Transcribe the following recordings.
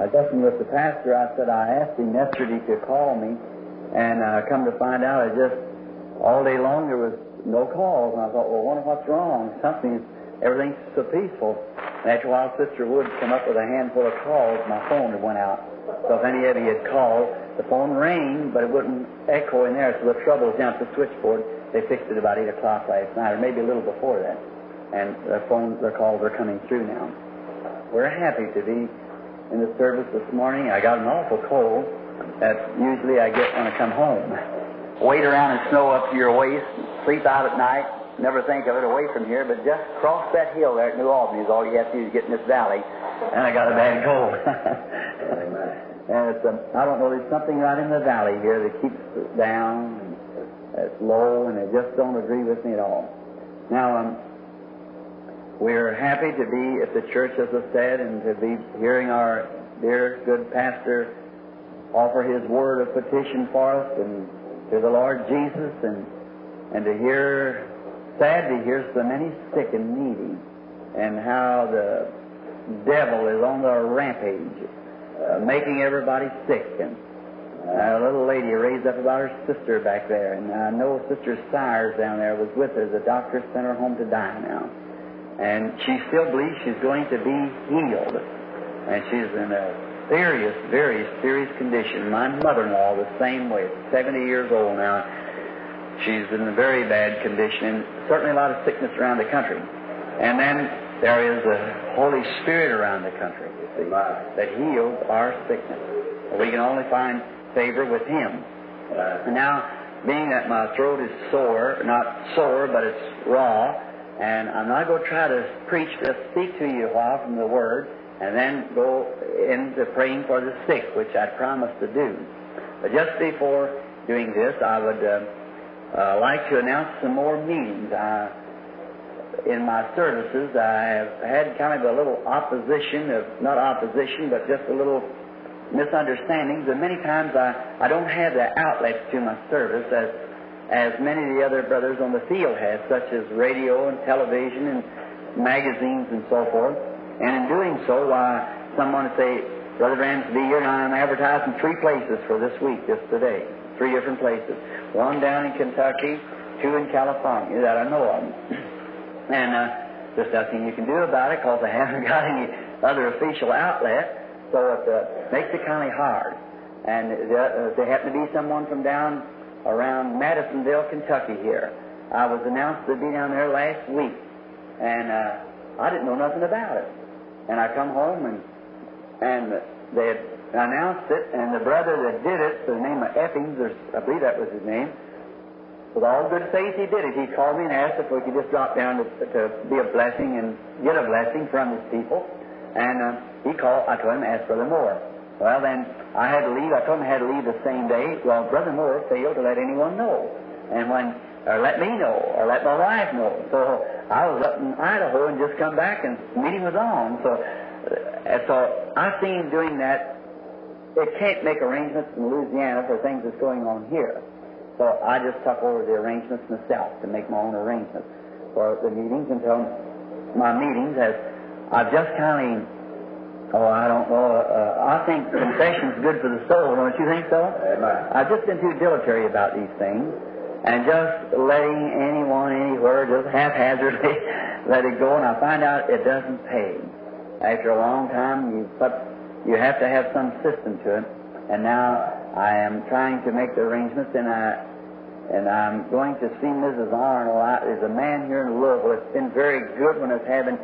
I was the pastor. I said I asked him yesterday to call me, and uh, come to find out, I just all day long there was no calls, and I thought, well, wonder what's wrong. Something, everything's so peaceful. And after a while, Sister Wood come up with a handful of calls. My phone had went out. So if any of you had called, the phone rang, but it wouldn't echo in there. So the trouble was down at the switchboard. They fixed it about 8 o'clock last night, or maybe a little before that. And the phone, the calls are coming through now. We're happy to be in the service this morning. I got an awful cold that usually I get when I come home. Wait around in snow up to your waist, sleep out at night, never think of it away from here, but just cross that hill there at New Albany is all you have to do to get in this valley. And I got a bad cold. and it's, um, I don't know, there's something right in the valley here that keeps it down, and it's low, and it just don't agree with me at all. Now, um, we're happy to be at the church, as I said, and to be hearing our dear, good pastor offer his word of petition for us and to the Lord Jesus, and and to hear, sad to hear so many sick and needy, and how the devil is on the rampage, uh, making everybody sick. And uh, a little lady raised up about her sister back there, and I know Sister Sires down there was with her. The doctor sent her home to die now, and she still believes she's going to be healed, and she's in a serious, very serious condition. My mother-in-law the same way, 70 years old now. She's in a very bad condition, and certainly a lot of sickness around the country. And then there is the Holy Spirit around the country, you see, that heals our sickness. We can only find favor with Him. And now, being that my throat is sore, not sore, but it's raw, and I'm not going to try to preach, just speak to you a while from the Word, and then go into praying for the sick, which I promised to do. But just before doing this, I would uh, uh, like to announce some more meetings. I, in my services, I have had kind of a little opposition of, not opposition, but just a little misunderstandings. And many times I, I don't have the outlets to my service as, as many of the other brothers on the field have, such as radio and television and magazines and so forth. And in doing so, why, someone would say, Brother Ramsby, you're I'm advertising three places for this week, just today. Three different places. One down in Kentucky, two in California that I know of. And uh, there's nothing you can do about it because I haven't got any other official outlet. So it uh, makes it kind of hard. And uh, there happened to be someone from down around Madisonville, Kentucky here. I was announced to be down there last week. And uh, I didn't know nothing about it. And I come home and and they had announced it, and the brother that did it, the name of Eppings, or I believe that was his name, with all good faith he did it. He called me and asked if we could just drop down to, to be a blessing and get a blessing from his people. And uh, he called, I told him, ask Brother Moore. Well, then I had to leave. I told him I had to leave the same day. Well, Brother Moore failed to let anyone know. And when, or let me know, or let my wife know. So I was up in Idaho and just come back and meeting was on. So, uh, so I seen doing that. It can't make arrangements in Louisiana for things that's going on here. So I just took over the arrangements myself to make my own arrangements for the meetings until my meetings as I've just kind of, oh, I don't know, uh, I think confession's good for the soul, don't you think so? Amen. I've just been too dilatory about these things and just letting anyone, anywhere, just haphazardly let it go, and I find out it doesn't pay. After a long time, you put, you have to have some system to it, and now I am trying to make the arrangements, and I and I'm going to see Mrs. Arnold. There's a man here in Louisville that's been very good when it's having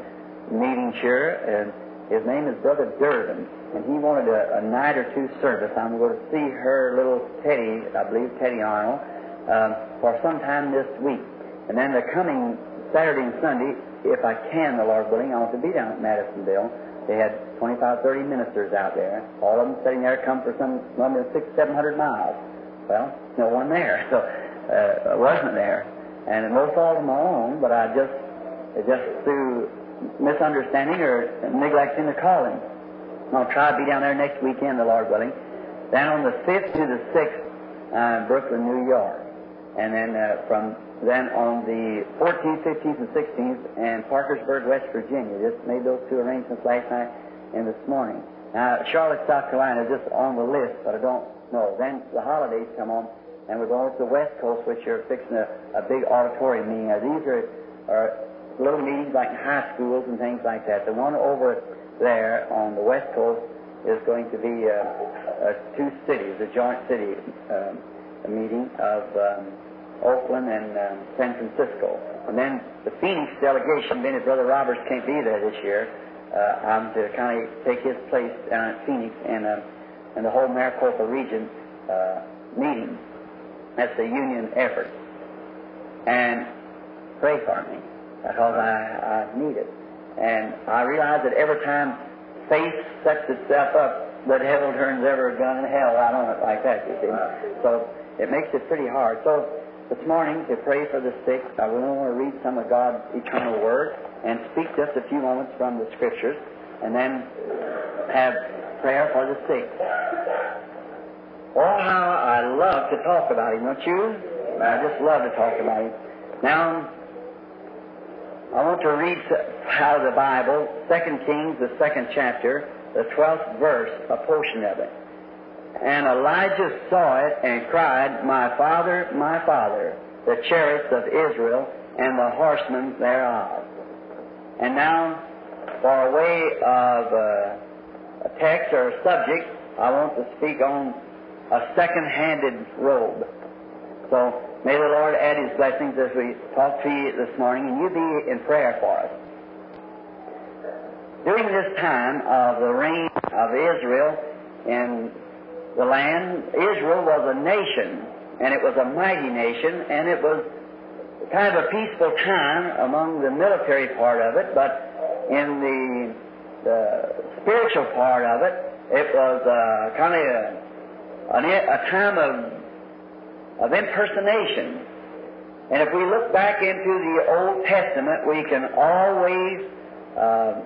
meetings here, and his name is Brother Durbin, and he wanted a, a night or two service. I'm going to see her little Teddy, I believe Teddy Arnold, um, for some time this week. And then the coming Saturday and Sunday, if I can, the Lord willing, I want to be down at Madisonville. They had 25, 30 ministers out there. All of them sitting there come for some, number six, seven hundred miles. Well, no one there. So uh, wasn't there. And no fault of my own, but I just, just through misunderstanding or neglecting the calling. I'll try to be down there next weekend, the Lord willing. Then on the 5th to the 6th, uh, Brooklyn, New York. And then uh, from then on the 14th, 15th, and 16th, and Parkersburg, West Virginia. Just made those two arrangements last night and this morning. Now, Charlotte, South Carolina is just on the list, but I don't know. Then the holidays come on, and we're going to the West Coast, which are fixing a, a big auditorium meeting. Now, these are, are little meetings like high schools and things like that. The one over there on the West Coast is going to be uh, uh, two cities, a joint city um, a meeting of um, Oakland and um, San Francisco. And then the Phoenix delegation, being Brother Roberts can't be there this year, uh, I'm to kind of take his place down at Phoenix and, uh, and the whole Maricopa region uh, meeting. That's the union effort. And pray for me because I, I need it. And I realize that every time faith sets itself up, the devil turns every gun in hell out on it like that, you see. So it makes it pretty hard. So this morning, to pray for the sick, I really want to read some of God's eternal word and speak just a few moments from the scriptures, and then have prayer for the sick. Oh, how I love to talk about him, don't you? I just love to talk about him. Now, I want to read out of the Bible, 2 Kings, the second chapter, the 12th verse, a portion of it. And Elijah saw it and cried, My father, my father, the chariots of Israel and the horsemen thereof. And now, for a way of uh, a text or a subject, I want to speak on a second-handed robe. So may the Lord add His blessings as we talk to you this morning, and you be in prayer for us. During this time of the reign of Israel in the land, Israel was a nation, and it was a mighty nation, and it was kind of a peaceful time among the military part of it, but in the, the spiritual part of it, it was uh, kind of a, a time of, of impersonation. And if we look back into the Old Testament, we can always uh,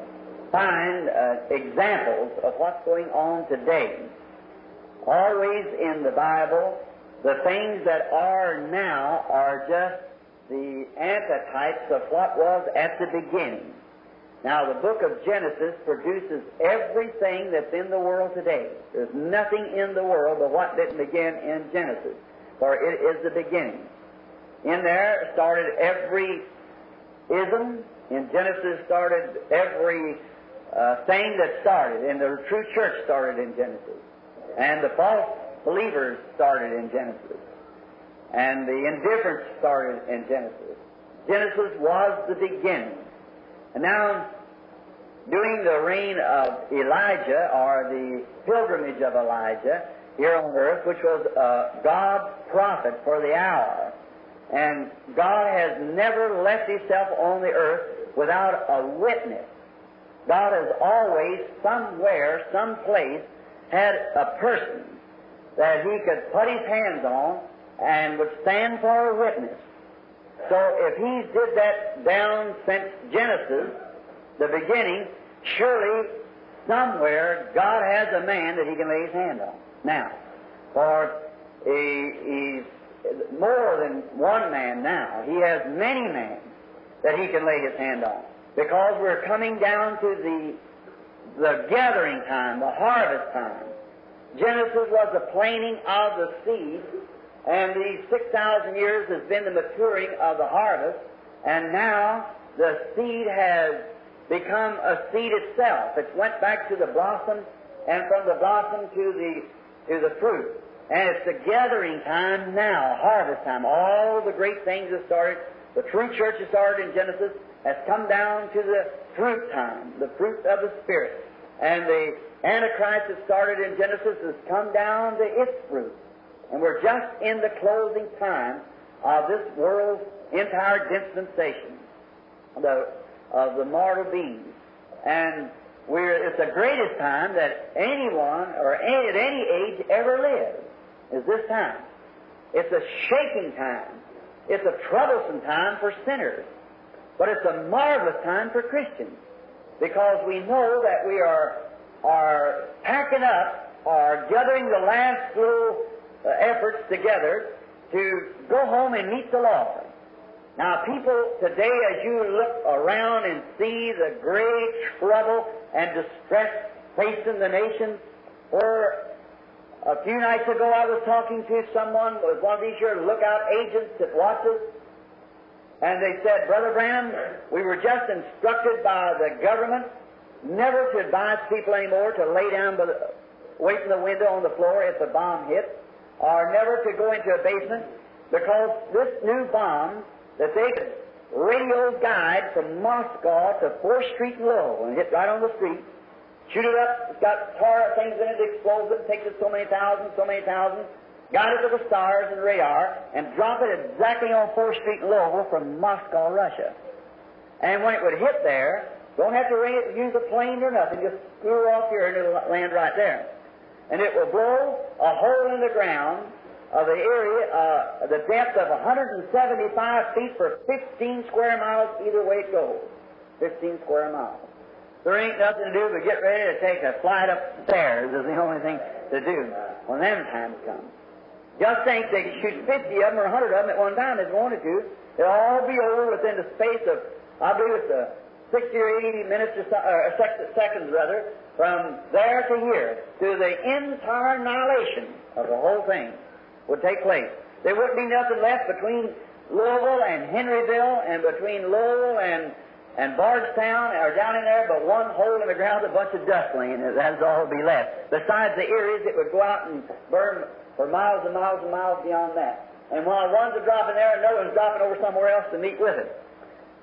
find uh, examples of what's going on today. Always in the Bible, the things that are now are just the antitypes of what was at the beginning. Now, the book of Genesis produces everything that's in the world today. There's nothing in the world but what didn't begin in Genesis, for it is the beginning. In there started every ism. In Genesis started every uh, thing that started, and the true church started in Genesis. And the false believers started in Genesis. And the indifference started in Genesis. Genesis was the beginning. And now, during the reign of Elijah, or the pilgrimage of Elijah here on earth, which was uh, God's prophet for the hour, and God has never left Himself on the earth without a witness. God has always, somewhere, someplace, had a person that He could put His hands on and would stand for a witness. So if He did that down since Genesis, the beginning, surely somewhere God has a man that He can lay His hand on. Now, for he, He's more than one man now. He has many men that He can lay His hand on. Because we're coming down to the, the gathering time, the harvest time. Genesis was the planting of the seed, and these 6,000 years has been the maturing of the harvest, and now the seed has become a seed itself. It went back to the blossom, and from the blossom to the, to the fruit. And it's the gathering time now, harvest time. All the great things that started, the true church that started in Genesis, has come down to the fruit time, the fruit of the Spirit. And the Antichrist that started in Genesis has come down to its fruit. And we're just in the closing time of this world's entire dispensation the, of the mortal beings. And we're, it's the greatest time that anyone or any, at any age ever lived, is this time. It's a shaking time. It's a troublesome time for sinners. But it's a marvelous time for Christians because we know that we are, are packing up or gathering the last little uh, efforts together to go home and meet the Lord. Now, people today, as you look around and see the great trouble and distress facing the nation. Where a few nights ago I was talking to someone with one of these your lookout agents that watches, and they said, Brother Branham, we were just instructed by the government never to advise people anymore to lay down, by the, wait in the window on the floor if the bomb hits, or never to go into a basement, because this new bomb that they could radio guide from Moscow to 4th Street Louisville and hit right on the street, shoot it up, it's got tar things in it, explodes it, takes it so many thousands, so many thousands, got it to the stars and radar, and drop it exactly on 4th Street Louisville from Moscow, Russia. And when it would hit there, don't have to it, use a plane or nothing, just screw off here and it'll land right there. And it will blow a hole in the ground of the area, uh, the depth of 175 feet for 15 square miles either way it goes. 15 square miles. There ain't nothing to do but get ready to take a flight upstairs is the only thing to do when them times come. Just think they could shoot 50 of them or 100 of them at one time if they wanted to. It'll all be over within the space of, I believe it's a 60 or 80 minutes or, so, or seconds rather, from there to here, to the entire annihilation of the whole thing would take place. There wouldn't be nothing left between Louisville and Henryville and between Louisville and, and Bardstown or down in there but one hole in the ground, a bunch of dust laying there. That's all be left. Besides the areas it would go out and burn for miles and miles and miles beyond that. And while one's a dropping there, another one's dropping over somewhere else to meet with it.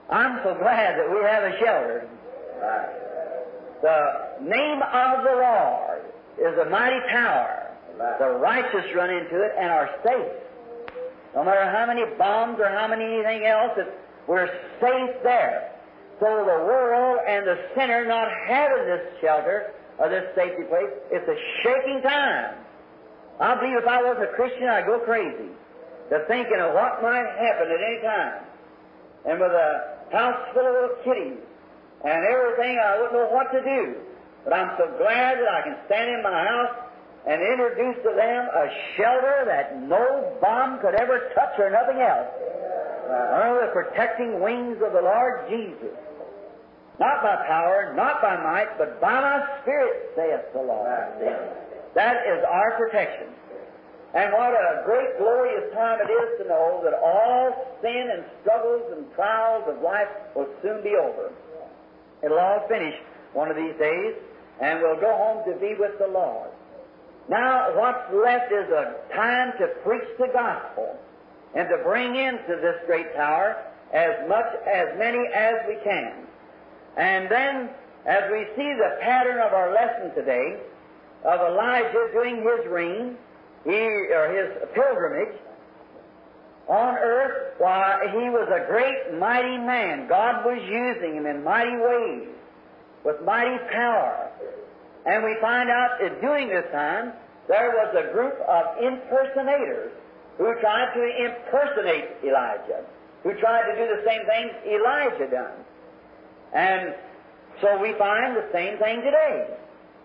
I'm so glad that we have a shelter. The name of the Lord is a mighty tower. The righteous run into it and are safe. No matter how many bombs or how many anything else, we're safe there. So the world and the sinner not having this shelter or this safety place, it's a shaking time. I believe if I was a Christian, I'd go crazy to thinking of what might happen at any time. And with a house full of little kitties and everything, I wouldn't know what to do. But I'm so glad that I can stand in my house and introduce to them a shelter that no bomb could ever touch or nothing else. Under the protecting wings of the Lord Jesus. Not by power, not by might, but by my Spirit, saith the Lord. That is our protection. And what a great glorious time it is to know that all sin and struggles and trials of life will soon be over. It'll all finish one of these days, and we'll go home to be with the Lord. Now, what's left is a time to preach the gospel and to bring into this great tower as much, as many as we can. And then, as we see the pattern of our lesson today of Elijah doing his reign, he, or his pilgrimage on earth, why, he was a great, mighty man. God was using him in mighty ways, with mighty power. And we find out that during this time, there was a group of impersonators who tried to impersonate Elijah, who tried to do the same things Elijah done. And so we find the same thing today.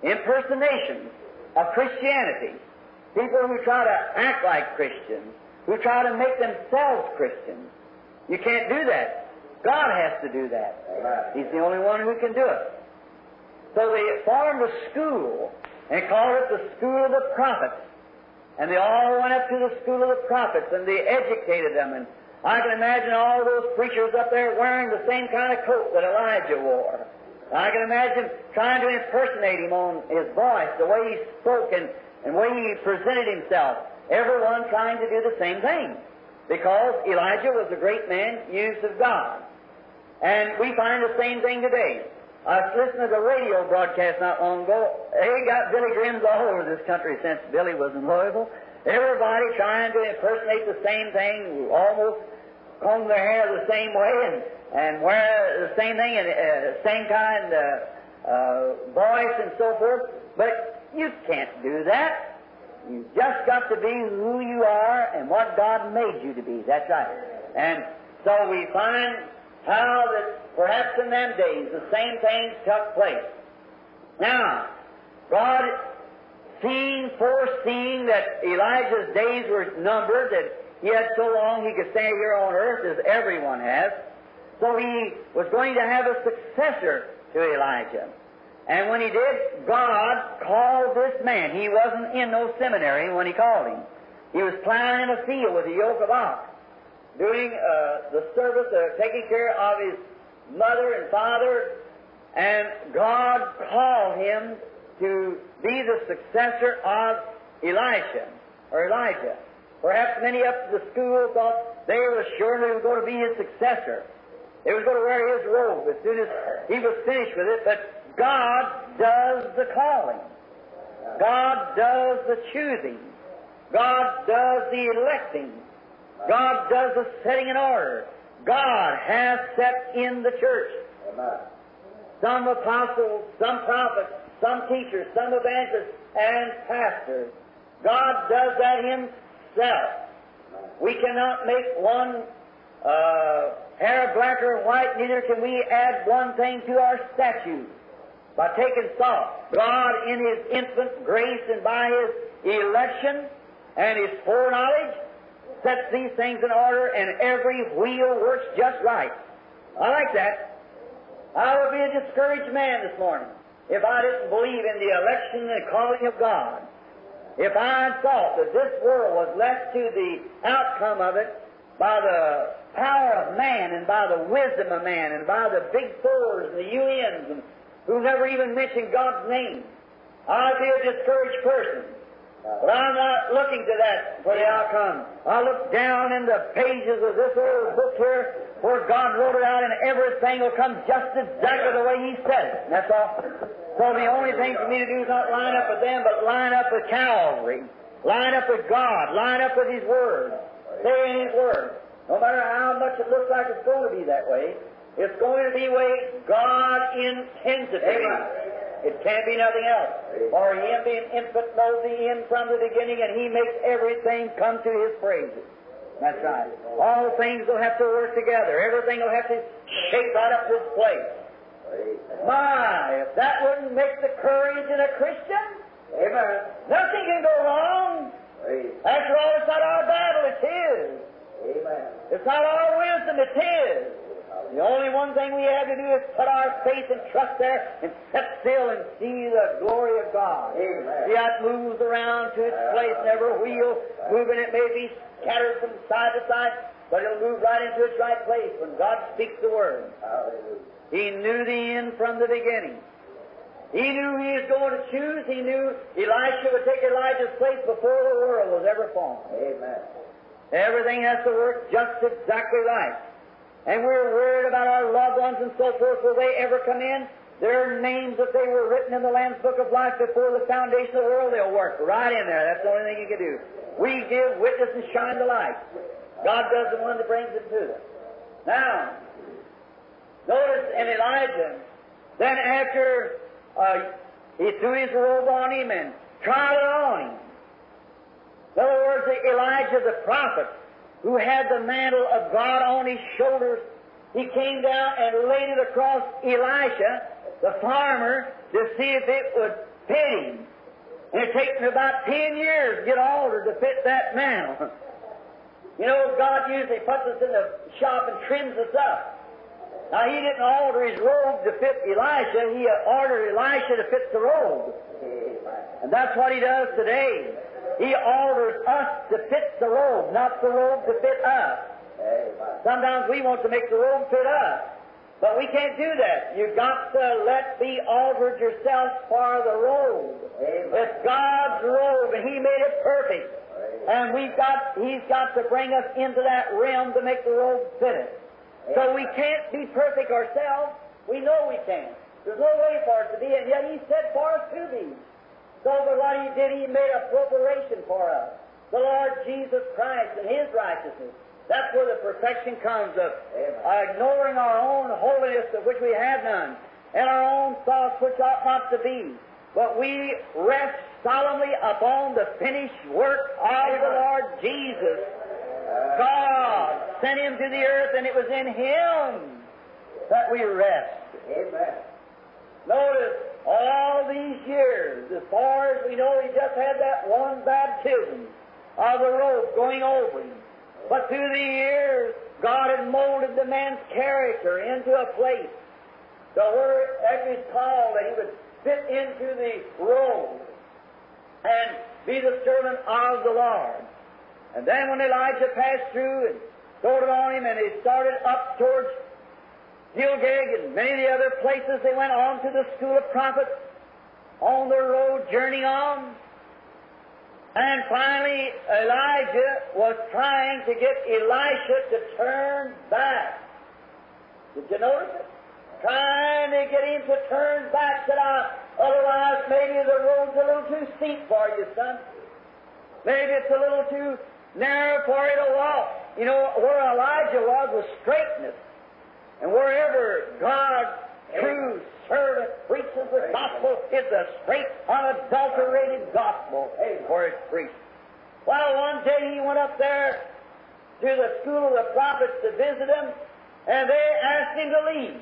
Impersonations of Christianity. People who try to act like Christians, who try to make themselves Christians. You can't do that. God has to do that. He's the only one who can do it. So they formed a school and called it the school of the prophets. And they all went up to the school of the prophets and they educated them. And I can imagine all those preachers up there wearing the same kind of coat that Elijah wore. I can imagine trying to impersonate him on his voice, the way he spoke and, the way he presented himself. Everyone trying to do the same thing. Because Elijah was a great man used of God. And we find the same thing today. I was listening to the radio broadcast not long ago. They got Billy Grahams all over this country since Billy was in Louisville. Everybody trying to impersonate the same thing, almost comb their hair the same way and, and wear the same thing and uh, same kind of uh, voice and so forth. But you can't do that. You've just got to be who you are and what God made you to be. That's right. And so we find how that perhaps in them days the same things took place. Now, God, seeing, foreseeing that Elijah's days were numbered, that he had so long he could stay here on earth as everyone has, so he was going to have a successor to Elijah. And when he did, God called this man. He wasn't in no seminary when he called him. He was plowing in a field with a yoke of ox, doing uh, the service of taking care of his mother and father, and God called him to be the successor of Elisha or Elijah. Perhaps many up to the school thought they were sure he was going to be his successor. They was going to wear his robe as soon as he was finished with it, but God does the calling. God does the choosing. God does the electing. God does the setting in order. God has set in the church. Some apostles, some prophets, some teachers, some evangelists, and pastors. God does that Himself. We cannot make one uh, hair black or white, neither can we add one thing to our statute by taking salt. God, in His infinite grace and by His election and His foreknowledge, sets these things in order, and every wheel works just right. I like that. I would be a discouraged man this morning if I didn't believe in the election and calling of God. If I thought that this world was left to the outcome of it by the power of man and by the wisdom of man and by the big fours and the UNs and who never even mentioned God's name, I'd be a discouraged person. But I'm not looking to that for the outcome. I look down in the pages of this old book here where God wrote it out and everything will come just exactly the way He said it. That's all. So the only thing for me to do is not line up with them, but line up with Calvary. Line up with God. Line up with His Word. Stay in His Word. No matter how much it looks like it's going to be that way, it's going to be the way God intends it to be. It can't be nothing else. For Him being infant knows the end from the beginning, and He makes everything come to His praises. That's right. All things will have to work together. Everything will have to shape right up to its place. My, if that wouldn't make the courage in a Christian, Amen. Nothing can go wrong. After all, it's not our battle, it's His. Amen. It's not our wisdom, it's His. The only one thing we have to do is put our faith and trust there and sit still and see the glory of God. Amen. See how it moves around to its place, never wheel moving. It may be scattered from side to side, but it'll move right into its right place when God speaks the word. Hallelujah. He knew the end from the beginning. He knew he was going to choose. He knew Elisha would take Elijah's place before the world was ever formed. Amen. Everything has to work just exactly right. And we're worried about our loved ones and so forth. Will they ever come in? Their names, if they were written in the Lamb's Book of Life before the foundation of the world, they'll work right in there. That's the only thing you can do. We give witness and shine the light. God does the one that brings it to them. Now, notice in Elijah, then after uh, he threw his robe on him and trod it on him. In other words, Elijah the prophet, who had the mantle of God on his shoulders, he came down and laid it across Elisha, the farmer, to see if it would fit him. And it takes me about ten years to get altered to fit that mantle. You know, God usually puts us in the shop and trims us up. Now, he didn't alter his robe to fit Elisha, he ordered Elisha to fit the robe. And that's what he does today. He alters us to fit the robe, not the robe to fit us. Amen. Sometimes we want to make the robe fit us, but we can't do that. You've got to let be altered yourself for the robe. Amen. It's God's robe, and He made it perfect. And we've got, He's got to bring us into that realm to make the robe fit it. So we can't be perfect ourselves. We know we can't. There's no way for us to be, and yet He said for us to be. So but what He did, He made a preparation for us. The Lord Jesus Christ and His righteousness. That's where the perfection comes of uh, ignoring our own holiness, of which we have none, and our own thoughts, which ought not to be. But we rest solemnly upon the finished work of the Lord Jesus. God sent Him to the earth, and it was in Him that we rest. Amen. Notice all these years, as far as we know, he just had that one baptism of the robe going over him. But through the years, God had molded the man's character into a place. Where after he's called that he would fit into the role and be the servant of the Lord. And then when Elijah passed through and told it on him, and he started up towards Gilgal and many of the other places, they went on to the school of prophets on their road, journeying on. And finally, Elijah was trying to get Elisha to turn back. Did you notice it? Trying to get him to turn back, said I, otherwise maybe the road's a little too steep for you, son. Maybe it's a little too narrow for you to walk. You know, where Elijah was was straightness. And wherever God's true servant preaches the gospel, it's a straight, unadulterated gospel where it's preached. Well, one day he went up there to the school of the prophets to visit them, and they asked him to leave.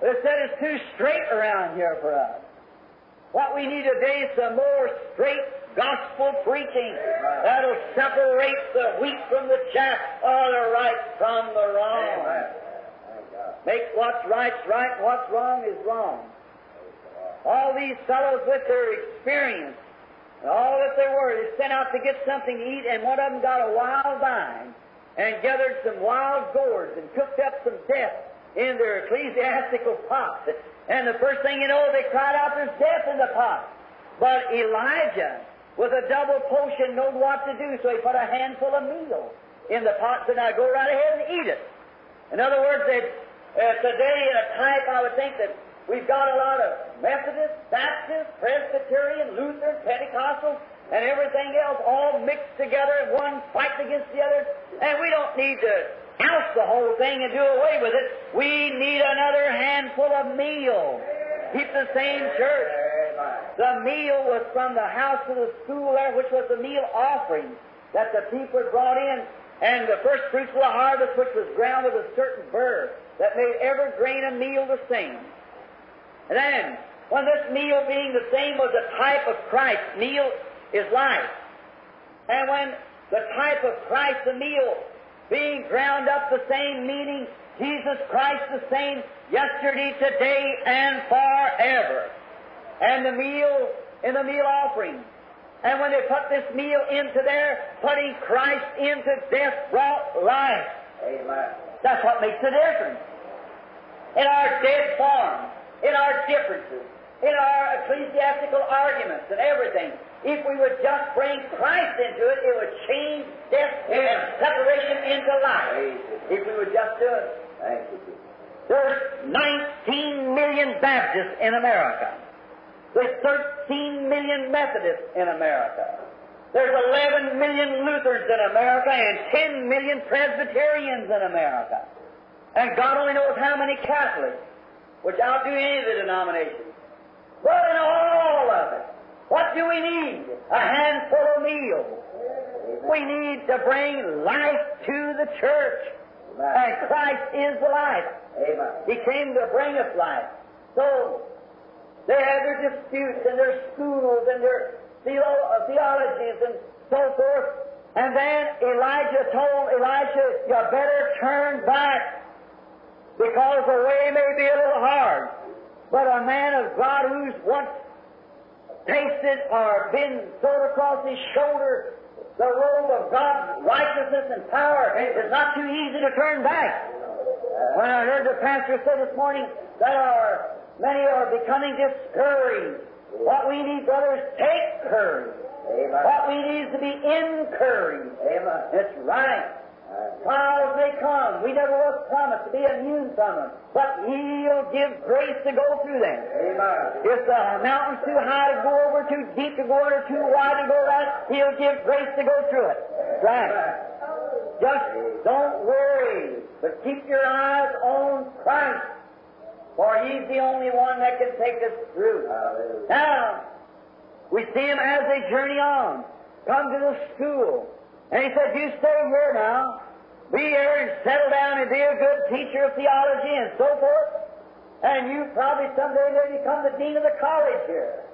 They said it's too straight around here for us. What we need today is some more straight gospel preaching that'll separate the wheat from the chaff, or the right from the wrong. Make what's right right, and what's wrong is wrong. All these fellows with their experience and all that they were, they sent out to get something to eat, and one of them got a wild vine and gathered some wild gourds and cooked up some death in their ecclesiastical pot. And the first thing you know, they cried out, There's death in the pot. But Elijah, with a double potion, knew what to do, so he put a handful of meal in the pot, said, now go right ahead and eat it. In other words, that uh, today in a type, I would think that we've got a lot of Methodists, Baptists, Presbyterian, Lutheran, Pentecostal, and everything else all mixed together, one fighting against the other, and we don't need to oust the whole thing and do away with it. We need another handful of meal. Keep the same church. The meal was from the house of the school there, which was the meal offering that the people brought in, and the first fruits of the harvest, which was ground with a certain burr that made every grain of meal the same. And then, when this meal being the same was a type of Christ, meal is life. And when the type of Christ, the meal, being ground up the same, meaning Jesus Christ the same yesterday, today, and forever. And the meal in the meal offering. And when they put this meal into there, putting Christ into death brought life. Amen. That's what makes the difference. In our dead form, in our differences, in our ecclesiastical arguments and everything, if we would just bring Christ into it, it would change death and separation into life. If we would just do it. Thank you, There's 19 million Baptists in America. There's 13 million Methodists in America. There's 11 million Lutherans in America and 10 million Presbyterians in America. And God only knows how many Catholics, which outdo any of the denominations. But in all of it, what do we need? A handful of meal. We need to bring life to the church. And Christ is the life. Amen. He came to bring us life. So, they had their disputes and their schools and their Uh, theologies and so forth. And then Elijah told Elisha, you better turn back because the way may be a little hard. But a man of God who's once tasted or been thrown across his shoulder the robe of God's righteousness and power, it's not too easy to turn back. When I heard the pastor say this morning that our many are becoming discouraged, what we need, brothers, take courage. Amen. What we need is to be encouraged. Amen. It's right. Trials may come. We never was promised to be immune from them, but He'll give grace to go through them. Amen. If the mountain's too high to go over, too deep to go under, too wide to go around, He'll give grace to go through it. Right. Just don't worry, but keep your eyes on Christ, for He's the only one that can take us through. Hallelujah. Now, we see him as they journey on, come to the school. And he said, You stay here now. Be here and settle down and be a good teacher of theology and so forth. And you probably someday may become the dean of the college here.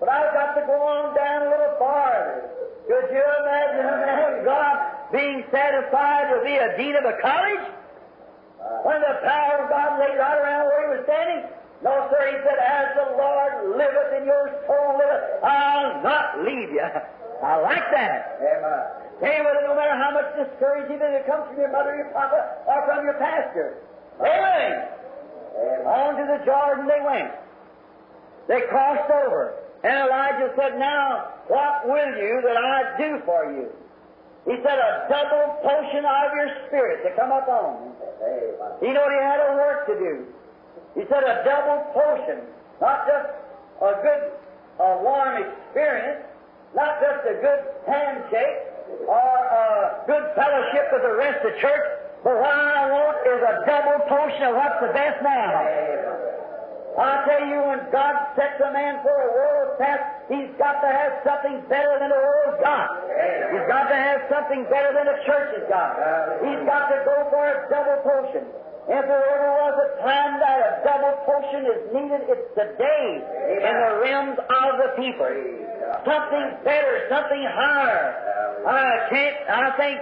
But I've got to go on down a little farther. Could you imagine a man of God being satisfied to be a dean of a college? When the power of God lay right around where he was standing? No, sir, he said, as the Lord liveth and your soul liveth, I'll not leave you. I like that. Amen. Whether no matter how much discouragement it comes from your mother, your papa, or from your pastor. Went. Amen. On to the Jordan they went. They crossed over. And Elijah said, Now, what will you that I do for you? He said, A double portion of your spirit to come me. Amen. He knew he had a work to do. He said a double portion, not just a good, a warm experience, not just a good handshake or a good fellowship with the rest of the church, but what I want is a double portion of what's the best now. I tell you, when God sets a man for a world's task, he's got to have something better than the world's got. He's got to have something better than the church has got. He's got to go for a double portion. If there ever was a time that a double portion is needed, it's today in the realms of the people. Something better, something higher. I can't, I think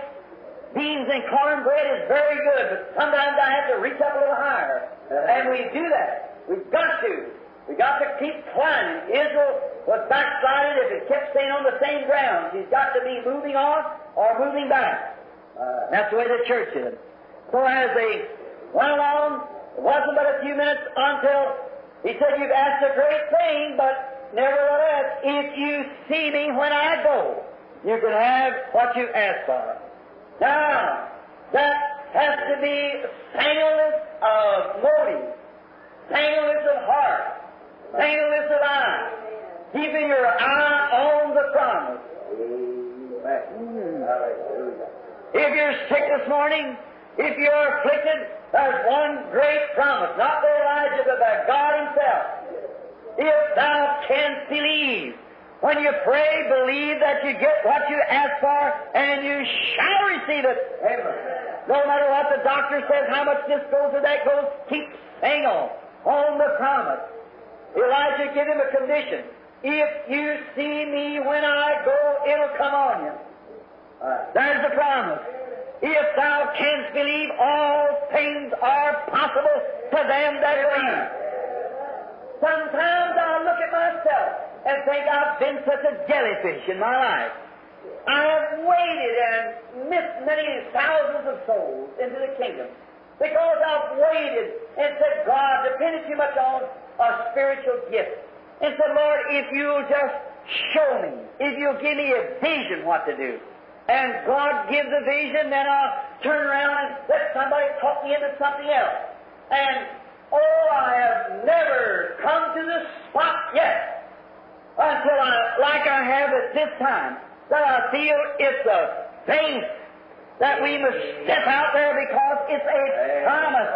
beans and cornbread is very good, but sometimes I have to reach up a little higher. And we do that. We've got to. We've got to keep climbing. Israel was backslided if it kept staying on the same ground. He's got to be moving on or moving back. Uh, That's the way the church is. So as they went along, it wasn't but a few minutes until he said, You've asked a great thing, but nevertheless, if you see me when I go, you can have what you ask for. Now, that has to be singleness of motive, singleness of heart, singleness of eye, keeping your eye on the promise. Amen. Hallelujah. If you're sick this morning, if you're afflicted, there's one great promise, not by Elijah, but by God Himself. If thou canst believe, when you pray, believe that you get what you ask for, and you shall receive it. Amen. No matter what the doctor says, how much this goes or that goes, keep saying on, on the promise. Elijah gave him a condition. If you see me when I go, it'll come on you. There's the promise. If thou canst believe, all things are possible to them that believe. Sometimes I look at myself and think I've been such a jellyfish in my life. I have waited and missed many thousands of souls into the kingdom because I've waited and said, God, depended too much on a spiritual gift. And said, Lord, if you'll just show me, if you'll give me a vision what to do. And God gives a vision, then I'll turn around and let somebody talk me into something else. And oh, I have never come to the spot yet until I, like I have at this time, that I feel it's a faith that we must step out there because it's a promise.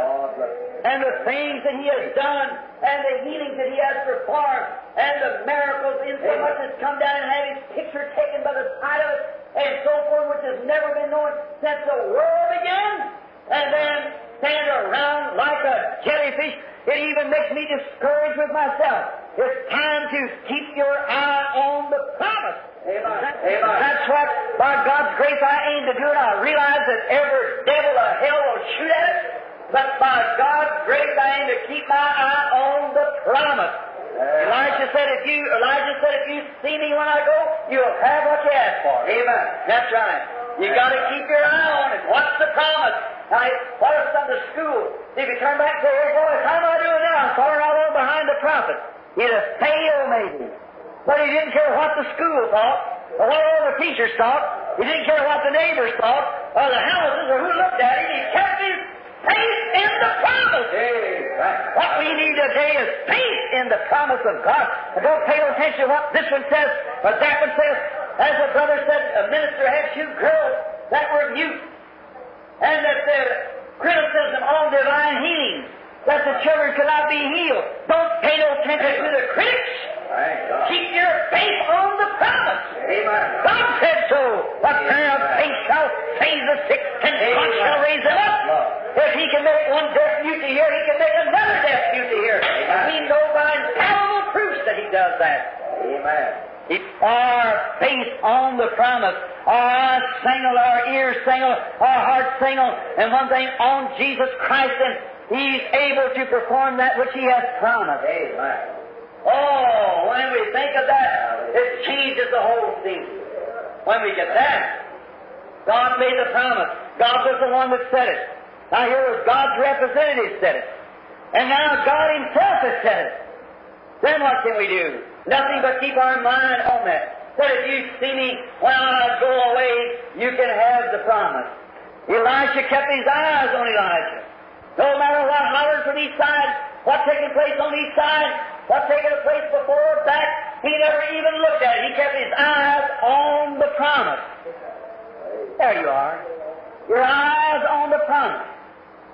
And the things that He has done, and the healings that He has performed, and the miracles in so much has come down and had His picture taken by the side of it, and so forth, which has never been known since the world began. And then stand around like a jellyfish. It even makes me discouraged with myself. It's time to keep your eye on the promise. Amen. That- Amen. That's what, by God's grace, I aim to do, and I realize that every devil of hell will shoot at it. But by God's grace, I aim to keep my eye on the promise. Elijah said, if you, Elijah said, if you see me when I go, you'll have what you ask for. Amen. That's right. You got to keep your eye on it. What's the promise? Now, what if Sunday school? If you turn back and say, hey, boy, how am I doing now? I'm falling all over behind the prophet. He'd have failed, maybe. But he didn't care what the school thought, or what all the teachers thought. He didn't care what the neighbors thought, or the houses, or who looked at him. He kept his faith in the promise. Amen. What we need today is faith in the promise of God. And don't pay no attention to what this one says or that one says. As a brother said, a minister had two girls that were mute, and that their criticism on divine healing, that the children could not be healed. Don't pay no attention to the critics. Keep your faith on the promise. Amen. God said so. The prayer of faith shall save the sick, and God shall raise them up. If He can make one deaf mute to hear, He can make another deaf mute to hear. And we know by infallible proofs that He does that. Amen. Keep our faith on the promise. Our eyes single, our ears single, our hearts single, and one thing on Jesus Christ and He's able to perform that which He has promised. Amen. Oh, when we think of that, it changes the whole thing. When we get that, God made the promise. God was the one that said it. Now here was God's representative said it. And now God Himself has said it. Then what can we do? Nothing but keep our mind on that. Said if you see me when I go away, you can have the promise. Elisha kept his eyes on Elijah. No matter what hollered from each side, what taking place on each side, what taking place before or back, he never even looked at it. He kept his eyes on the promise. There you are. Your eyes on the promise.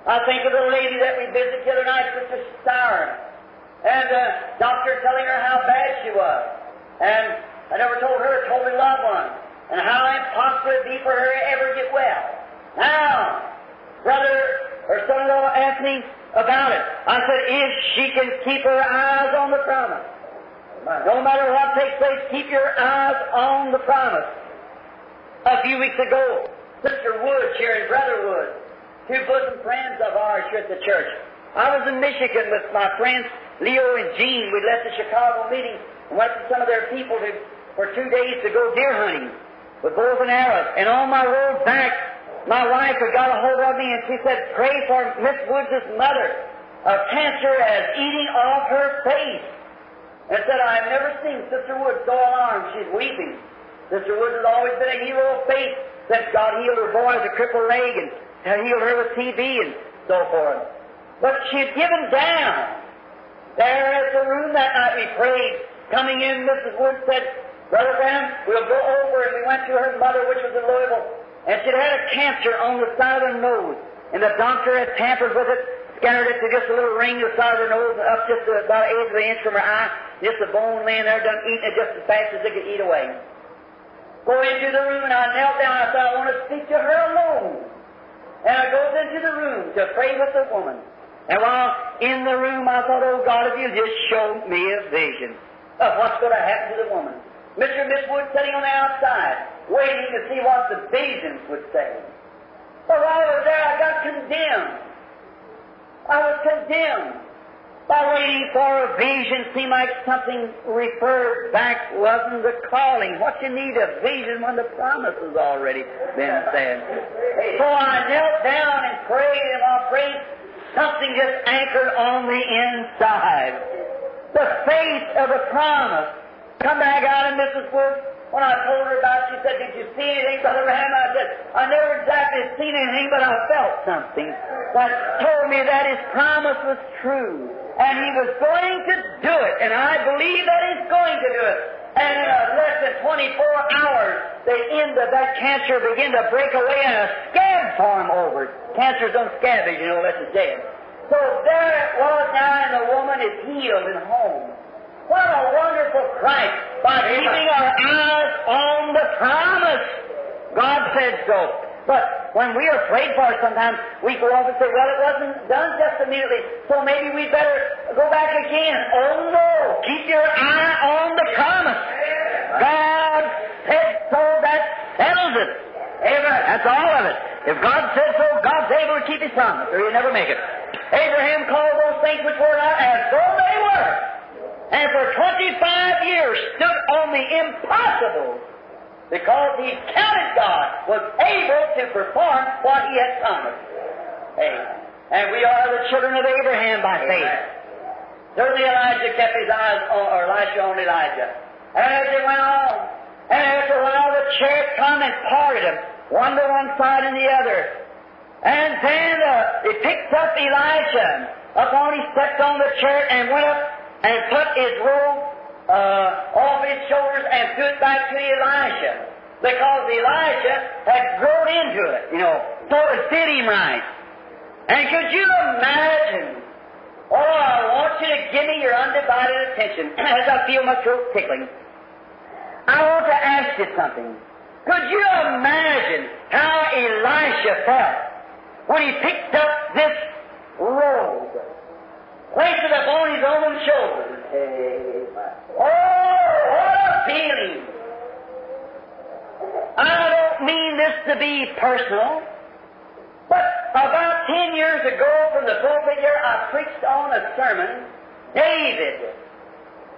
I think of the lady that we visited the other night, Sister Siren, and the doctor telling her how bad she was. And I never told her, told her loved one, and how impossible it'd be for her to ever get well. Now, brother or son-in-law me about it. I said, if she can keep her eyes on the promise, no matter what takes place, keep your eyes on the promise. A few weeks ago, Sister Woods here in Brotherwood, two bosom friends of ours here at the church. I was in Michigan with my friends Leo and Gene. We left the Chicago meeting and went to some of their people to, for two days to go deer hunting with bows and arrows. And on my road back, my wife had got a hold of me and she said, pray for Miss Woods' mother. A cancer is eating off her face. And said, I've never seen Sister Woods so alarmed. She's weeping. Sister Woods has always been a hero of faith since God healed her boy with a crippled leg and healed her with TB and so forth. But she had given down. There at the room that night we prayed. Coming in, Mrs. Woods said, Brother Branham, we'll go over. And we went to her mother, which was in Louisville. And she'd had a cancer on the side of the nose. And the doctor had tampered with it, scattered it to just a little ring the side of her nose, up just about an eighth of an inch from her eye. Just a bone laying there, done eating it just as fast as it could eat away. Go into the room, and I knelt down. I said, I want to speak to her alone. And I goes into the room to pray with the woman. And while in the room, I thought, oh God, if you just show me a vision of what's going to happen to the woman. Mr. and Miss Wood sitting on the outside, waiting to see what the visions would say. But while I was there, I got condemned. I was condemned by waiting for a vision. Seemed like something referred back wasn't the calling. What you need a vision when the promise has already been said. So I knelt down and prayed, and while praying, something just anchored on the inside. The faith of the promise. Come back out and Mrs. Wood, when I told her about it, she said, Did you see anything, Brother Ram? I said, I never exactly seen anything, but I felt something that told me that his promise was true. And he was going to do it. And I believe that he's going to do it. And in a less than 24 hours, the end of that cancer began to break away and a scab form over it. Cancers don't scavenge, you know, unless it's dead. So there it was now, and the woman is healed and home. What a wonderful Christ by keeping our eyes on the promise. God said so. But when we are prayed for, sometimes we go off and say, well, it wasn't done just immediately, so maybe we better go back again. Oh no! Keep your eye on the promise. God said so, that settles it. Amen. That's all of it. If God said so, God's able to keep His promise, or He'll never make it. Abraham called those things which were not as though they were, and for 25 years stood on the impossible because he counted God was able to perform what he had promised. Hey, and we are the children of Abraham by faith. Certainly Elijah kept his eyes on, or Elisha on Elijah. And as they went on, and after a while the chariot come and parted them, one to one side and the other. And then uh, they picked up Elijah upon he stepped on the chariot and went up and put his robe uh, off his shoulders and threw it back to Elijah. Because Elijah had grown into it, you know, so it fit him right. And could you imagine? Oh, I want you to give me your undivided attention as I feel my throat tickling. I want to ask you something. Could you imagine how Elisha felt when he picked up this robe, it upon his own shoulders? Oh, what a feeling! I don't mean this to be personal, but about ten years ago from the pulpit here, I preached on a sermon, David,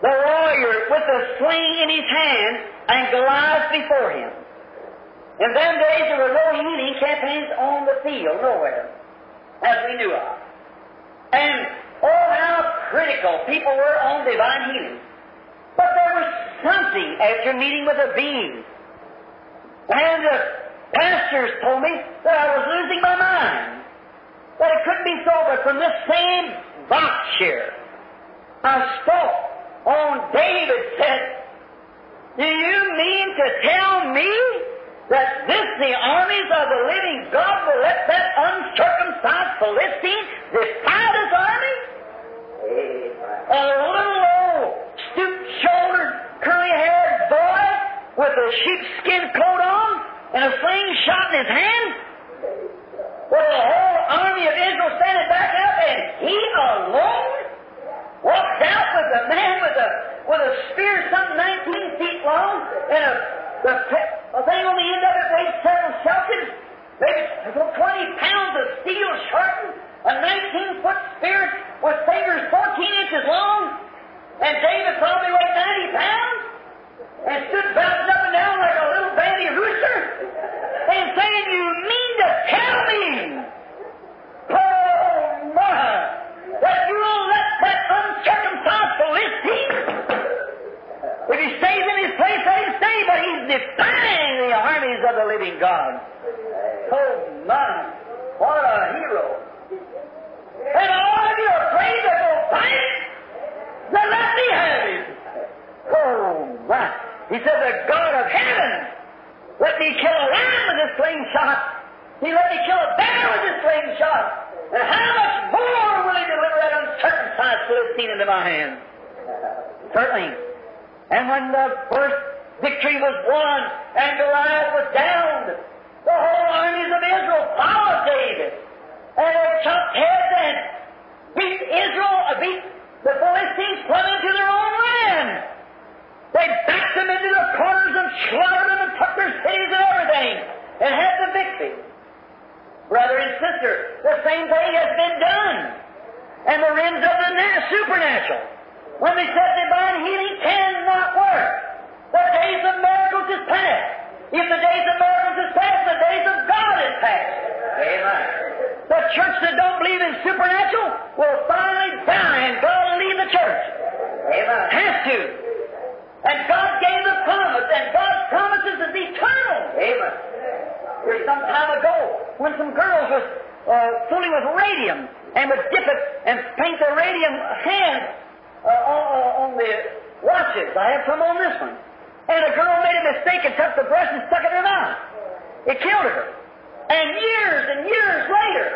the warrior with a sling in his hand and Goliath before him. In them days there were no healing campaigns on the field, nowhere, as we knew of. And oh, how critical people were on divine healing. But there was something after meeting with a being. And the pastors told me that I was losing my mind. That it couldn't be so, but from this same box here, I spoke on David said, Do you mean to tell me that this the armies of the living God will let that uncircumcised Philistine defy this army? A little old, stoop-shouldered, curly-haired boy with a sheepskin coat on and a slingshot in his hand? With the whole army of Israel standing back up and he alone walked out with a man with a with a spear something 19 feet long and a, the, a thing on the end of it weighed several shekels, maybe 20 pounds of steel sharpened, a 19 foot spear with fingers 14 inches long, and David probably weighed 90 pounds, and stood bouncing up and down like a little baby rooster, and saying, You mean to tell me, oh my, that you will let that uncircumcised Philistine, if he stays in his place, let him stay, but he's defying the armies of the living God. Oh my, what a hero. And all of you are afraid to go fight? Then let me have him. Oh my. He said, the God of heaven, let me kill a lamb with this slingshot. He let me kill a bear with this slingshot. And how much more will he deliver that uncircumcised Philistine into my hands? Certainly. And when the first victory was won and Goliath was downed, the whole armies of Israel followed David. And they chopped heads and beat Israel, uh, beat the Philistines plumb into their own land. They backed them into the corners and slaughtered them and took their cities and everything and had the victory. Brother and sister, the same thing has been done. And the realms of the na- supernatural. When they said divine healing cannot work, the days of miracles is past. If the days of miracles is past, the days of God is past. Amen. The church that don't believe in supernatural will finally die and God will leave the church. Amen. Has to. And God gave the promise, and God's promises is eternal. Amen. There's some time ago when some girls was uh, fooling with radium and would dip it and paint the radium hand uh, on, on the watches. I have some on this one. And a girl made a mistake and took the brush and stuck it in her mouth. It killed her. And years and years later,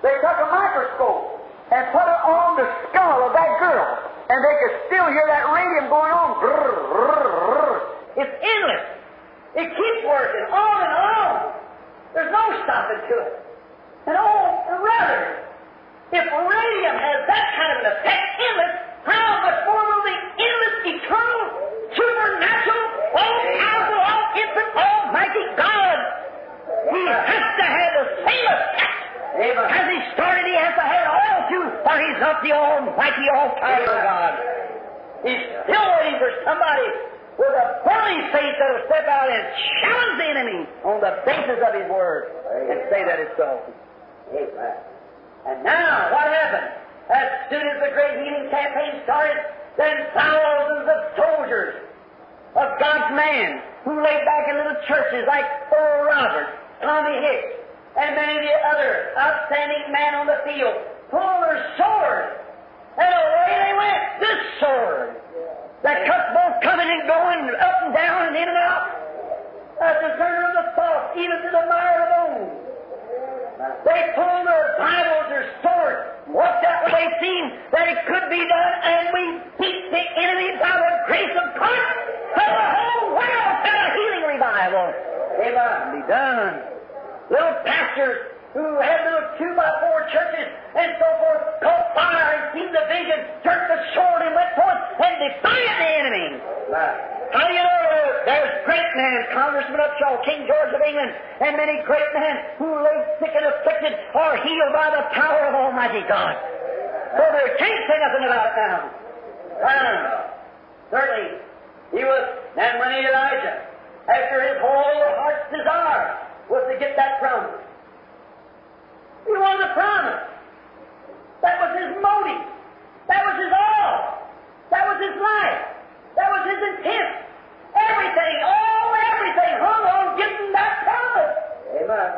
they took a microscope and put it on the skull of that girl, and they could still hear that radium going on. It's endless. It keeps working on and on. There's no stopping to it. And oh, rather, if radium has that kind of an effect endless, how much more will the endless, eternal, supernatural, all-powerful, all-infinite, almighty God he has to have the same effect. As he started, he has to have it all too, for he's not the almighty, all-powerful. God. He's still waiting for somebody with a burning faith that will step out and challenge the enemy on the basis of his word and say that it's so. Amen. And now, what happened? As soon as the great healing campaign started, then thousands of soldiers of God's man who lay back in little churches like Oral Roberts, Tommy Hicks, and many of the other outstanding men on the field pulled their swords, and away they went. This sword that cuts both coming and going, up and down and in and out, a discerner of the thoughts, even to the mire of the bone. They pulled their Bibles, their swords, walked out where they seen that it could be done, and we beat the enemy by the grace of God. So the whole world had a healing revival. Amen. Be done. Little pastors who had little two by four churches and so forth caught fire and seen the vision, jerked the sword and went forth and defied the enemy. Amen. How do you know there's great men Congressman Upshaw, King George of England, and many great men who lay sick and afflicted are healed by the power of Almighty God. So they can't say nothing about it now. Um, certainly, he was, and when Elijah, after his whole heart's desire was to get that promise, he wanted the promise. That was his motive. That was his all. That was his life. That was his intent. Everything, all everything hung on getting that promise. Amen.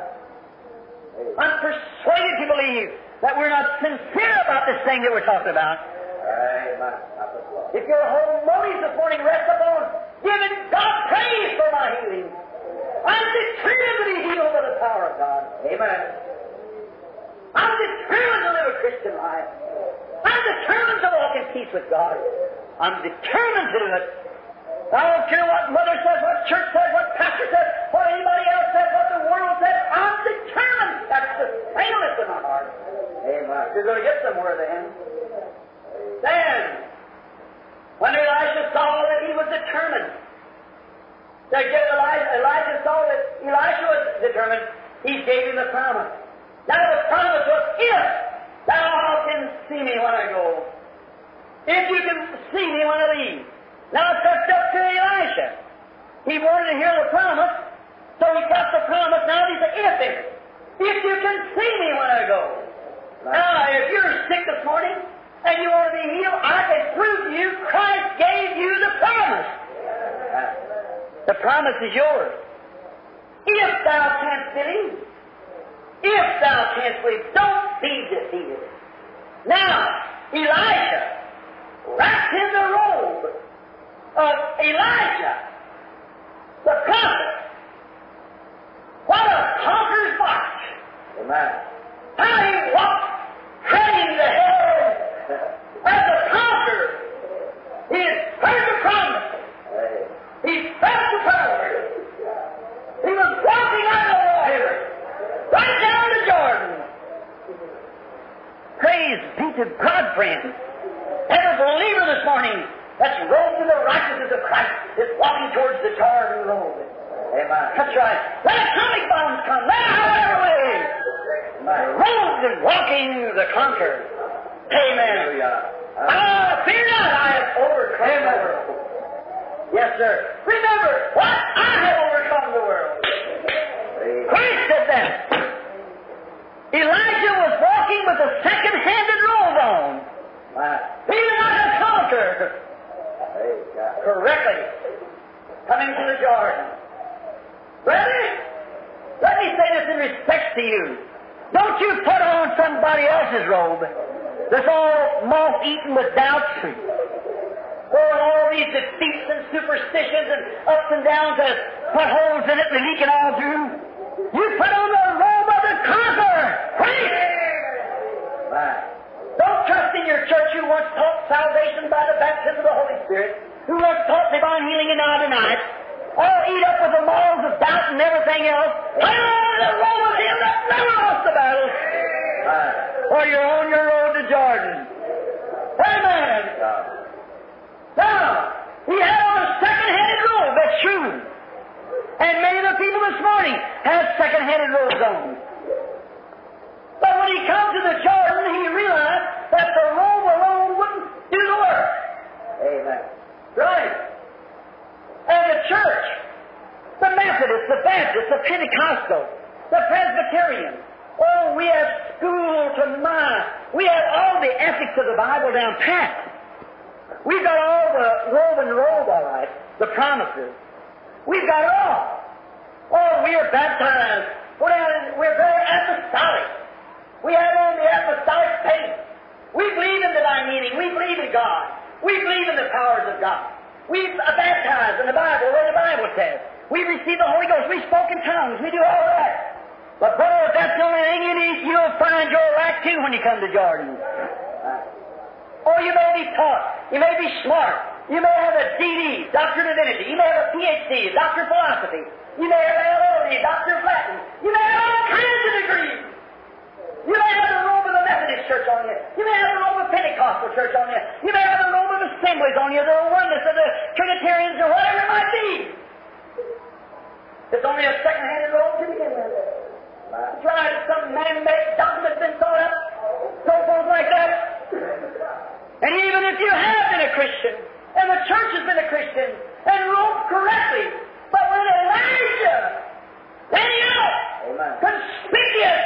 I'm persuaded to believe that we're not sincere about this thing that we're talking about. Amen. That's the Lord. If your whole motive this morning rests upon giving God praise for my healing, I'm determined to be healed by the power of God. Amen. I'm determined to live a Christian life. I'm determined to walk in peace with God. I'm determined to do it. I don't care what mother says, what church says, what pastor says, what anybody else says, what the world says. I'm determined. That's the stainless in my heart. Amen. You're going to get somewhere then. Then, when Elisha saw that he was determined get Elijah, Elijah saw that Elisha was determined, he gave him the promise. Now the promise was, if thou can see me when I go, if you can see me when I leave. Now it's up to Elisha. He wanted to hear the promise, so he got the promise. Now he said, if it, if you can see me when I go. Now, if you're sick this morning and you want to be healed, I can prove to you Christ gave you the promise. The promise is yours. If thou canst believe, if thou canst believe, don't be defeated. Now, Elisha, wrapped in the robe of Elijah, the prophet, what a conqueror's march! Amen. How he walked, treading the hills as a conqueror. He had heard the promise. He felt the power. He was walking out of the water, right down the Jordan. Praise be to God, friends. Every believer this morning that's robed in the righteousness of Christ is walking towards the Jordan road. Amen. That's right. Let atomic bombs come. Let however way. Amen. Robed and walking the conqueror. Amen. Hallelujah. Ah, fear not, I have overcome the world. Yes, sir. Remember, what? I have overcome the world. Christ said that. Elijah was walking with a second-handed robe on. God. He was not a conqueror. Correctly. Coming to the Jordan. Brother, let me say this in respect to you. Don't you put on somebody else's robe that's all moth-eaten with doubts and full all these defeats and superstitions and ups and downs that put holes in it and leaking all through. You put on the robe of the conqueror, Christ. Don't trust in your church who once taught salvation by the baptism of the Holy Spirit, who once taught divine healing and now denied, all eat up with the morals of doubt and everything else. Put on the robe of him that never lost the battle, Amen. Or you're on your road to Jordan. Amen. Now, he had on a second-handed robe, that's true. And many of the people this morning have second-handed robes on. But when he come to the Jordan, he realized that the robe alone wouldn't do the work. Amen. Right. And the church, the Methodist, the Baptist, the Pentecostal, the Presbyterian, oh, we have school to mind. We have all the ethics of the Bible down pat. We've got all the and robe, all right, the promises. We've got all. Oh, we are baptized. Well, we're very apostolic. We have on the apostolic faith. We believe in divine meaning. We believe in God. We believe in the powers of God. We are baptized in the Bible, where the Bible says. We receive the Holy Ghost. We spoke in tongues. We do all that. But, brother, if that's the only thing you need, you'll find your lack too when you come to Jordan. Uh, or you may be taught. You may be smart. You may have a DD, Doctor of Divinity. You may have a PhD, Doctor of Philosophy. You may have an LLD, Doctor of Latin. You may have all kinds of degrees. You may have the robe of the Methodist Church on you. You may have the robe of Pentecostal Church on you. You may have the robe of Assemblies on you, the oneness of the Trinitarians, or whatever it might be. It's only a second-handed robe to begin with. It's some man-made document's been thought up, so forth like that. And even if you have been a Christian, and the church has been a Christian, and ruled correctly, but when Elijah out, Amen. conspicuous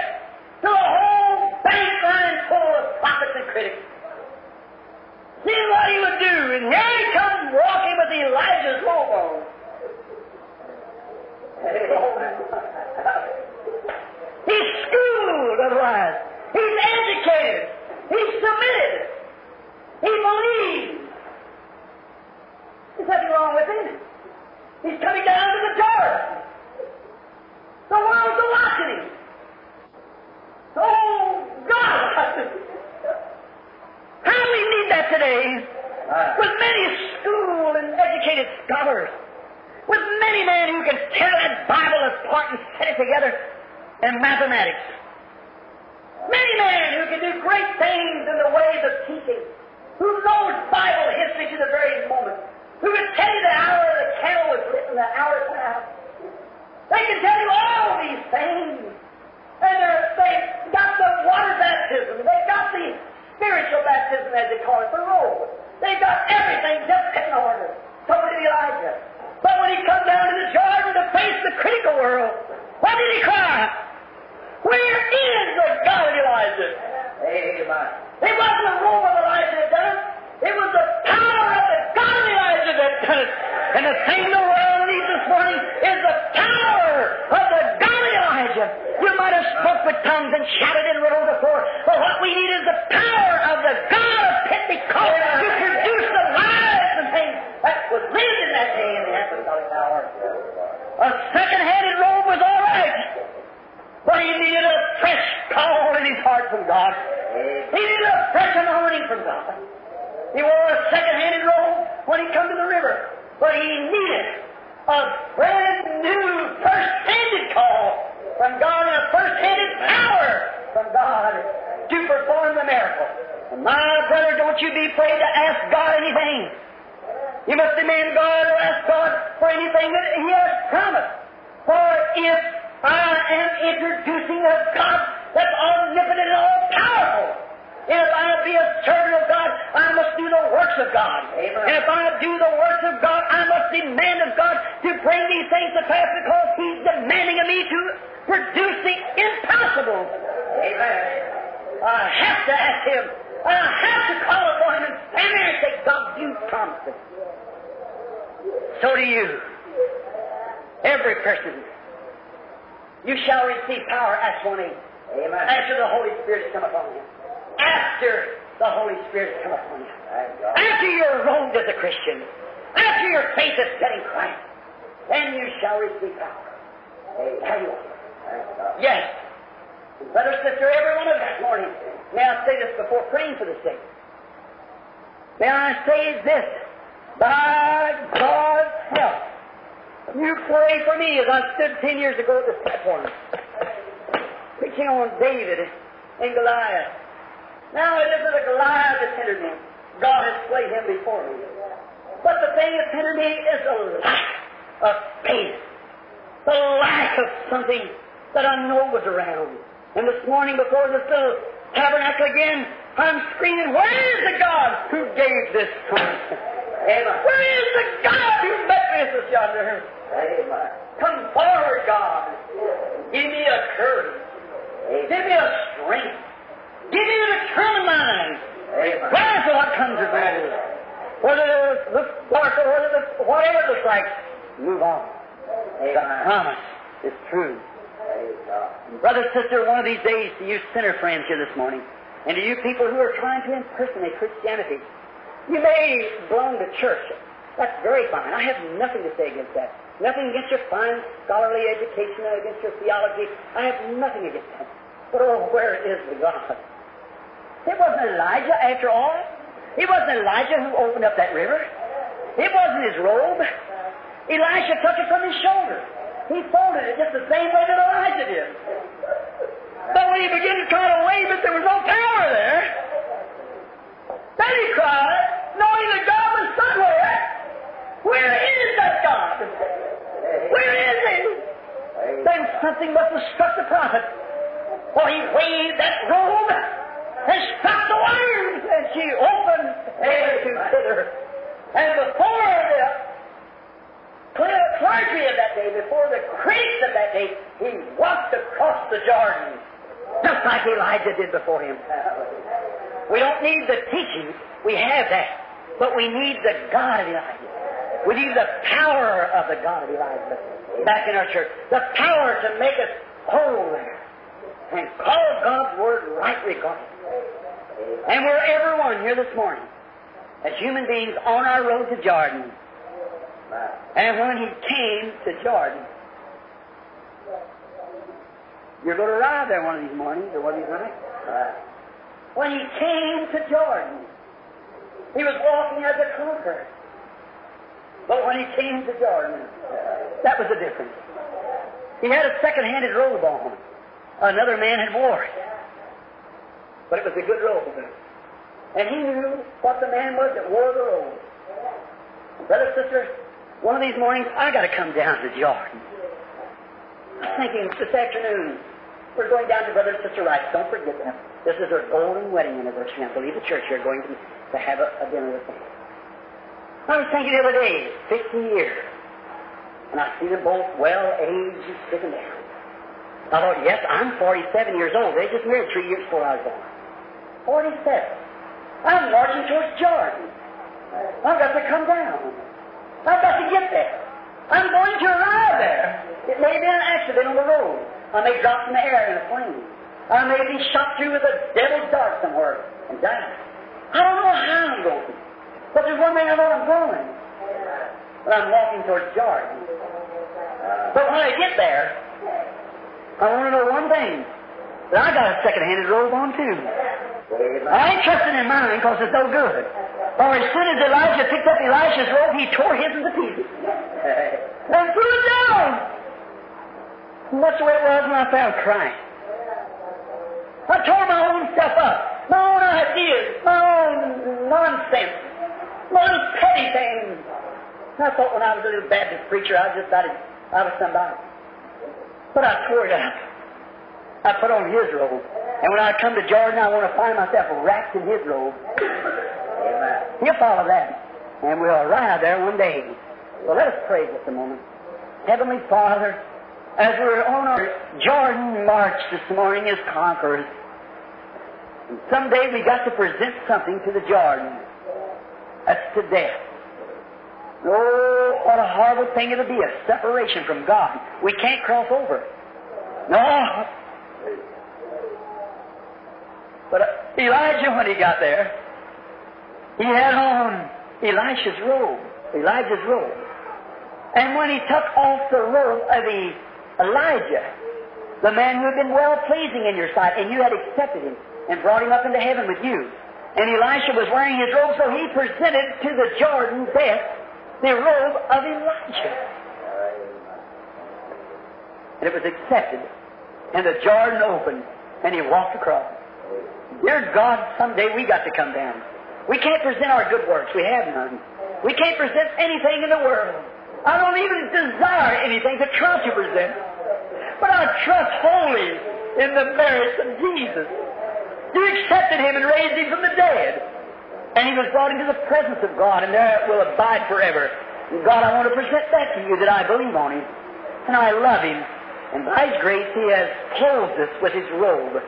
to a whole bank line full of prophets and critics, seeing what he would do, and here he comes walking with Elijah's robe on. He's schooled otherwise. He's educated. He's submitted. He believes. There's nothing wrong with him. He's coming down to the Jordan. The world's watching him. Oh, God! How do we need that today? With many schooled and educated scholars. With many men who can tear that Bible apart and set it together in mathematics. Many men who can do great things in the ways of teaching. Who knows Bible history to the very moment. Who can tell you the hour the candle was and the hour it went. They can tell you all these things. And uh, they're- they've got the water baptism. They've got the spiritual baptism, as they call it, the robe. They've got everything just in order. So did Elijah. But when he come down to the Jordan to face the critical world, what did he cry? Where is the God of Elijah? Amen. It wasn't the robe of Elijah that done it. It was the power of the God of Elijah that done it. And the thing the world needs this morning is the power of the God of Elijah. You might have spoke with tongues and shouted and rolled the floor, but what we need is the power of the God of Pentecost to produce the lives and things that was lived in that day in the apostolic hour. A second-handed robe was all right, but he needed a fresh call in his heart from God. He needed a fresh anointing from God. He wore a second-handed robe when he come to the river, but he needed a brand new first-handed call from God and a first-handed power from God to perform the miracle. And my brother, don't you be afraid to ask God anything. You must demand God or ask God for anything that He has promised. For if I am introducing a God that's omnipotent and all powerful, and if I be a servant of God, I must do the works of God. Amen. And if I do the works of God, I must demand of God to bring these things to pass because He's demanding of me to produce the impossible. Amen. I have to ask Him. I have to call upon Him and stand there and say, God, you promised it. So do you. Every person. You shall receive power, Acts 1 8. Amen. After the Holy Spirit has come upon you. After the Holy Spirit has come upon you. Thank God. After you're robed as a Christian. After your faith is set in Christ. Then you shall receive power. There you are. Yes. Brother, sister, every one of us this morning. May I say this before praying for the sick? May I say this? By God's help, you pray for me as I stood ten years ago at this platform, preaching on David and Goliath. Now it isn't a Goliath that's hindered me. God has slayed him before me. But the thing that's hindered me is a lack of faith the lack of something that I know was around. And this morning before this little tabernacle again, I'm screaming, where is the God who gave this promise? Amen. Where is the God who met with us yonder? Amen. Come forward, God. Give me a courage. Give me a strength. Give me a determined mind. Amen. Regardless of what comes or goes. Whether it looks dark or whether looks, whatever it looks like, move on. The promise is true. Brother, sister, one of these days to you sinner friends here this morning, and to you people who are trying to impersonate Christianity, you may belong to church. That's very fine. I have nothing to say against that. Nothing against your fine scholarly education, against your theology. I have nothing against that. But oh, where is the God? It wasn't Elijah after all. It wasn't Elijah who opened up that river. It wasn't his robe. Elisha took it from his shoulder. He folded it just the same way that Elijah did. But when he began to try to wave it, there was no power there. Then he cried, knowing that God was somewhere. Where is that God? Something must have struck the prophet. For he waved that robe and struck the worms, and she opened hither. And before the clergy of that day, before the priests of that day, he walked across the Jordan, just like Elijah did before him. We don't need the teaching, we have that. But we need the God of Elijah. We need the power of the God of Elijah back in our church. The power to make us whole there and call God's Word right regarding. And we're everyone here this morning as human beings on our road to Jordan. And when he came to Jordan, you're going to arrive there one of these mornings, or one of these nights. When he came to Jordan, he was walking as a conqueror. But when he came to Jordan, that was the difference. He had a second-handed robe on. Another man had wore it. But it was a good robe. And he knew what the man was that wore the robe. Brother, sister, one of these mornings, I got to come down to Jordan. I was thinking this afternoon, we're going down to Brother and Sister Rice. Don't forget them. This is their golden wedding anniversary. I believe the church here going to, to have a, a dinner with them. I was thinking the other day, 50 years, and I see them both well aged and sticking down. I thought, yes, I'm 47 years old. They just married three years before I was born. 47. I'm marching towards Jordan. I've got to come down. I've got to get there. I'm going to arrive there. It may be an accident on the road. I may drop in the air in a plane. I may be shot through with a devil's dart somewhere and die. I don't know how I'm going. But there's one thing I know I'm going. But I'm walking towards Jordan. Uh, but when I get there, I want to know one thing. That I got a second-handed robe on too. I ain't trusting in mine because it's no good. For as soon as Elijah picked up Elisha's robe, he tore his into pieces. and threw it down. And that's the way it was when I found Christ. I tore my own stuff up, my own ideas, my own nonsense, my own petty things. And I thought when I was a little Baptist preacher, I just thought I was somebody. But I tore it up. I put on his robe. And when I come to Jordan, I want to find myself wrapped in his robe. He'll follow that. And we'll arrive there one day. Well, let us pray just a moment. Heavenly Father, as we're on our Jordan march this morning as conquerors, and someday we got to present something to the Jordan. That's to death. Oh, what a horrible thing it'll be, a separation from God. We can't cross over. No. But uh, Elijah, when he got there, he had on Elisha's robe, Elijah's robe. And when he took off the robe of Elijah, the man who had been well pleasing in your sight, and you had accepted him and brought him up into heaven with you. And Elisha was wearing his robe, so he presented to the Jordan death the robe of Elijah. And it was accepted, and the Jordan opened, and he walked across. Dear God, someday we got to come down. We can't present our good works. We have none. We can't present anything in the world. I don't even desire anything to try to present. But I trust wholly in the merits of Jesus. You accepted him and raised him from the dead. And he was brought into the presence of God, and there it will abide forever. And God, I want to present that to you that I believe on him. And I love him. And by his grace, he has clothed us with his robe.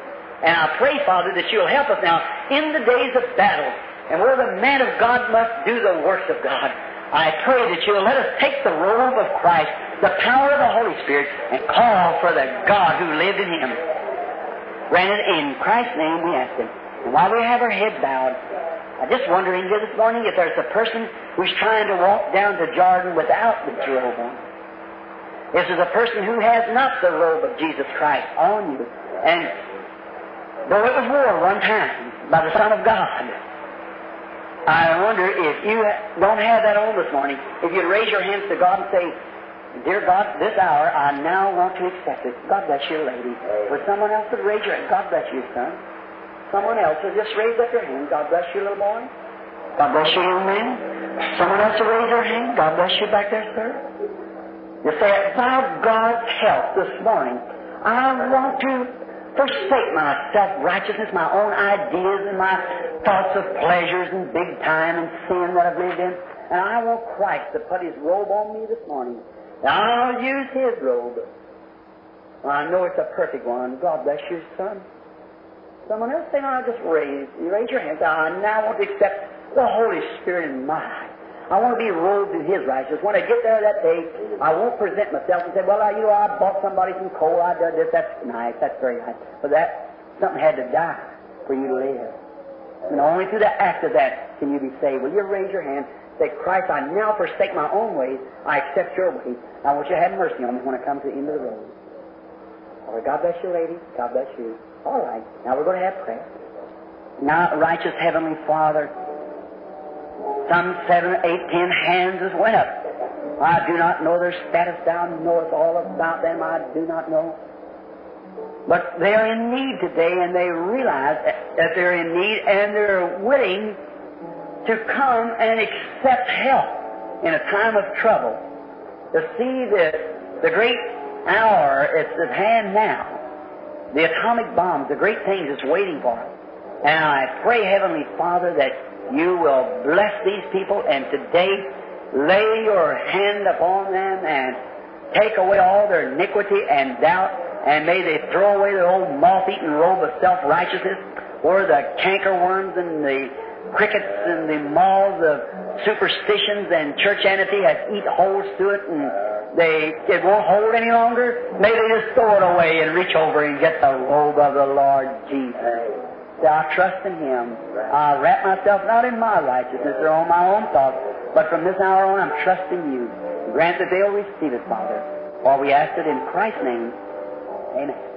And I pray, Father, that you'll help us now in the days of battle and where the man of God must do the works of God. I pray that you'll let us take the robe of Christ, the power of the Holy Spirit, and call for the God who lived in him. Granted, in Christ's name we ask. And while we have our head bowed, I'm just wondering here this morning if there's a person who's trying to walk down to Jordan without the robe on. This is a person who has not the robe of Jesus Christ on you. And though it was worn one time by the Son of God, I wonder if you don't have that on this morning, if you'd raise your hands to God and say, Dear God, this hour I now want to accept it. God bless you, lady. Would someone else would raise your hand? God bless you, son. Someone else would just raise up your hand. God bless you, little boy. God bless you, young man. Someone else will raise their hand. God bless you back there, sir. You say, by God's help this morning, I want to forsake my self-righteousness, my own ideas and my thoughts of pleasures and big time and sin that I've lived in. And I want Christ to put His robe on me this morning. I'll use His robe. I know it's a perfect one. God bless you, son. Someone else say, I'll just raise. You raise your hand. I now want to accept the Holy Spirit in my life. I want to be robed in His righteousness. When I get there that day, I won't present myself and say, well, I, you know, I bought somebody some coal, I did this, that's nice, that's very nice. But that, something had to die for you to live. And only through the act of that can you be saved. Will you raise your hand? Say, Christ, I now forsake my own ways. I accept your ways. I want you to have mercy on me when I come to the end of the road. All right, God bless you, lady. God bless you. All right. Now we're going to have prayer. Now, righteous Heavenly Father, some seven, eight, ten hands has went up. I do not know their status. Thou knowest all about them. I do not know. But they're in need today, and they realize that they're in need, and they're willing to come and accept help in a time of trouble. To see the, the great hour, it's at hand now. The atomic bombs, the great things that's waiting for us. And I pray, Heavenly Father, that you will bless these people and today lay your hand upon them and take away all their iniquity and doubt, and may they throw away their old moth-eaten robe of self-righteousness, where the cankerworms and the crickets and the moths of superstitions and church churchanity has eat holes through it and they it won't hold any longer. May they just throw it away and reach over and get the robe of the Lord Jesus. I trust in Him. I wrap myself not in my righteousness or on my own thoughts, but from this hour on I'm trusting you. Grant that they'll receive it, Father. For we ask it in Christ's name. Amen.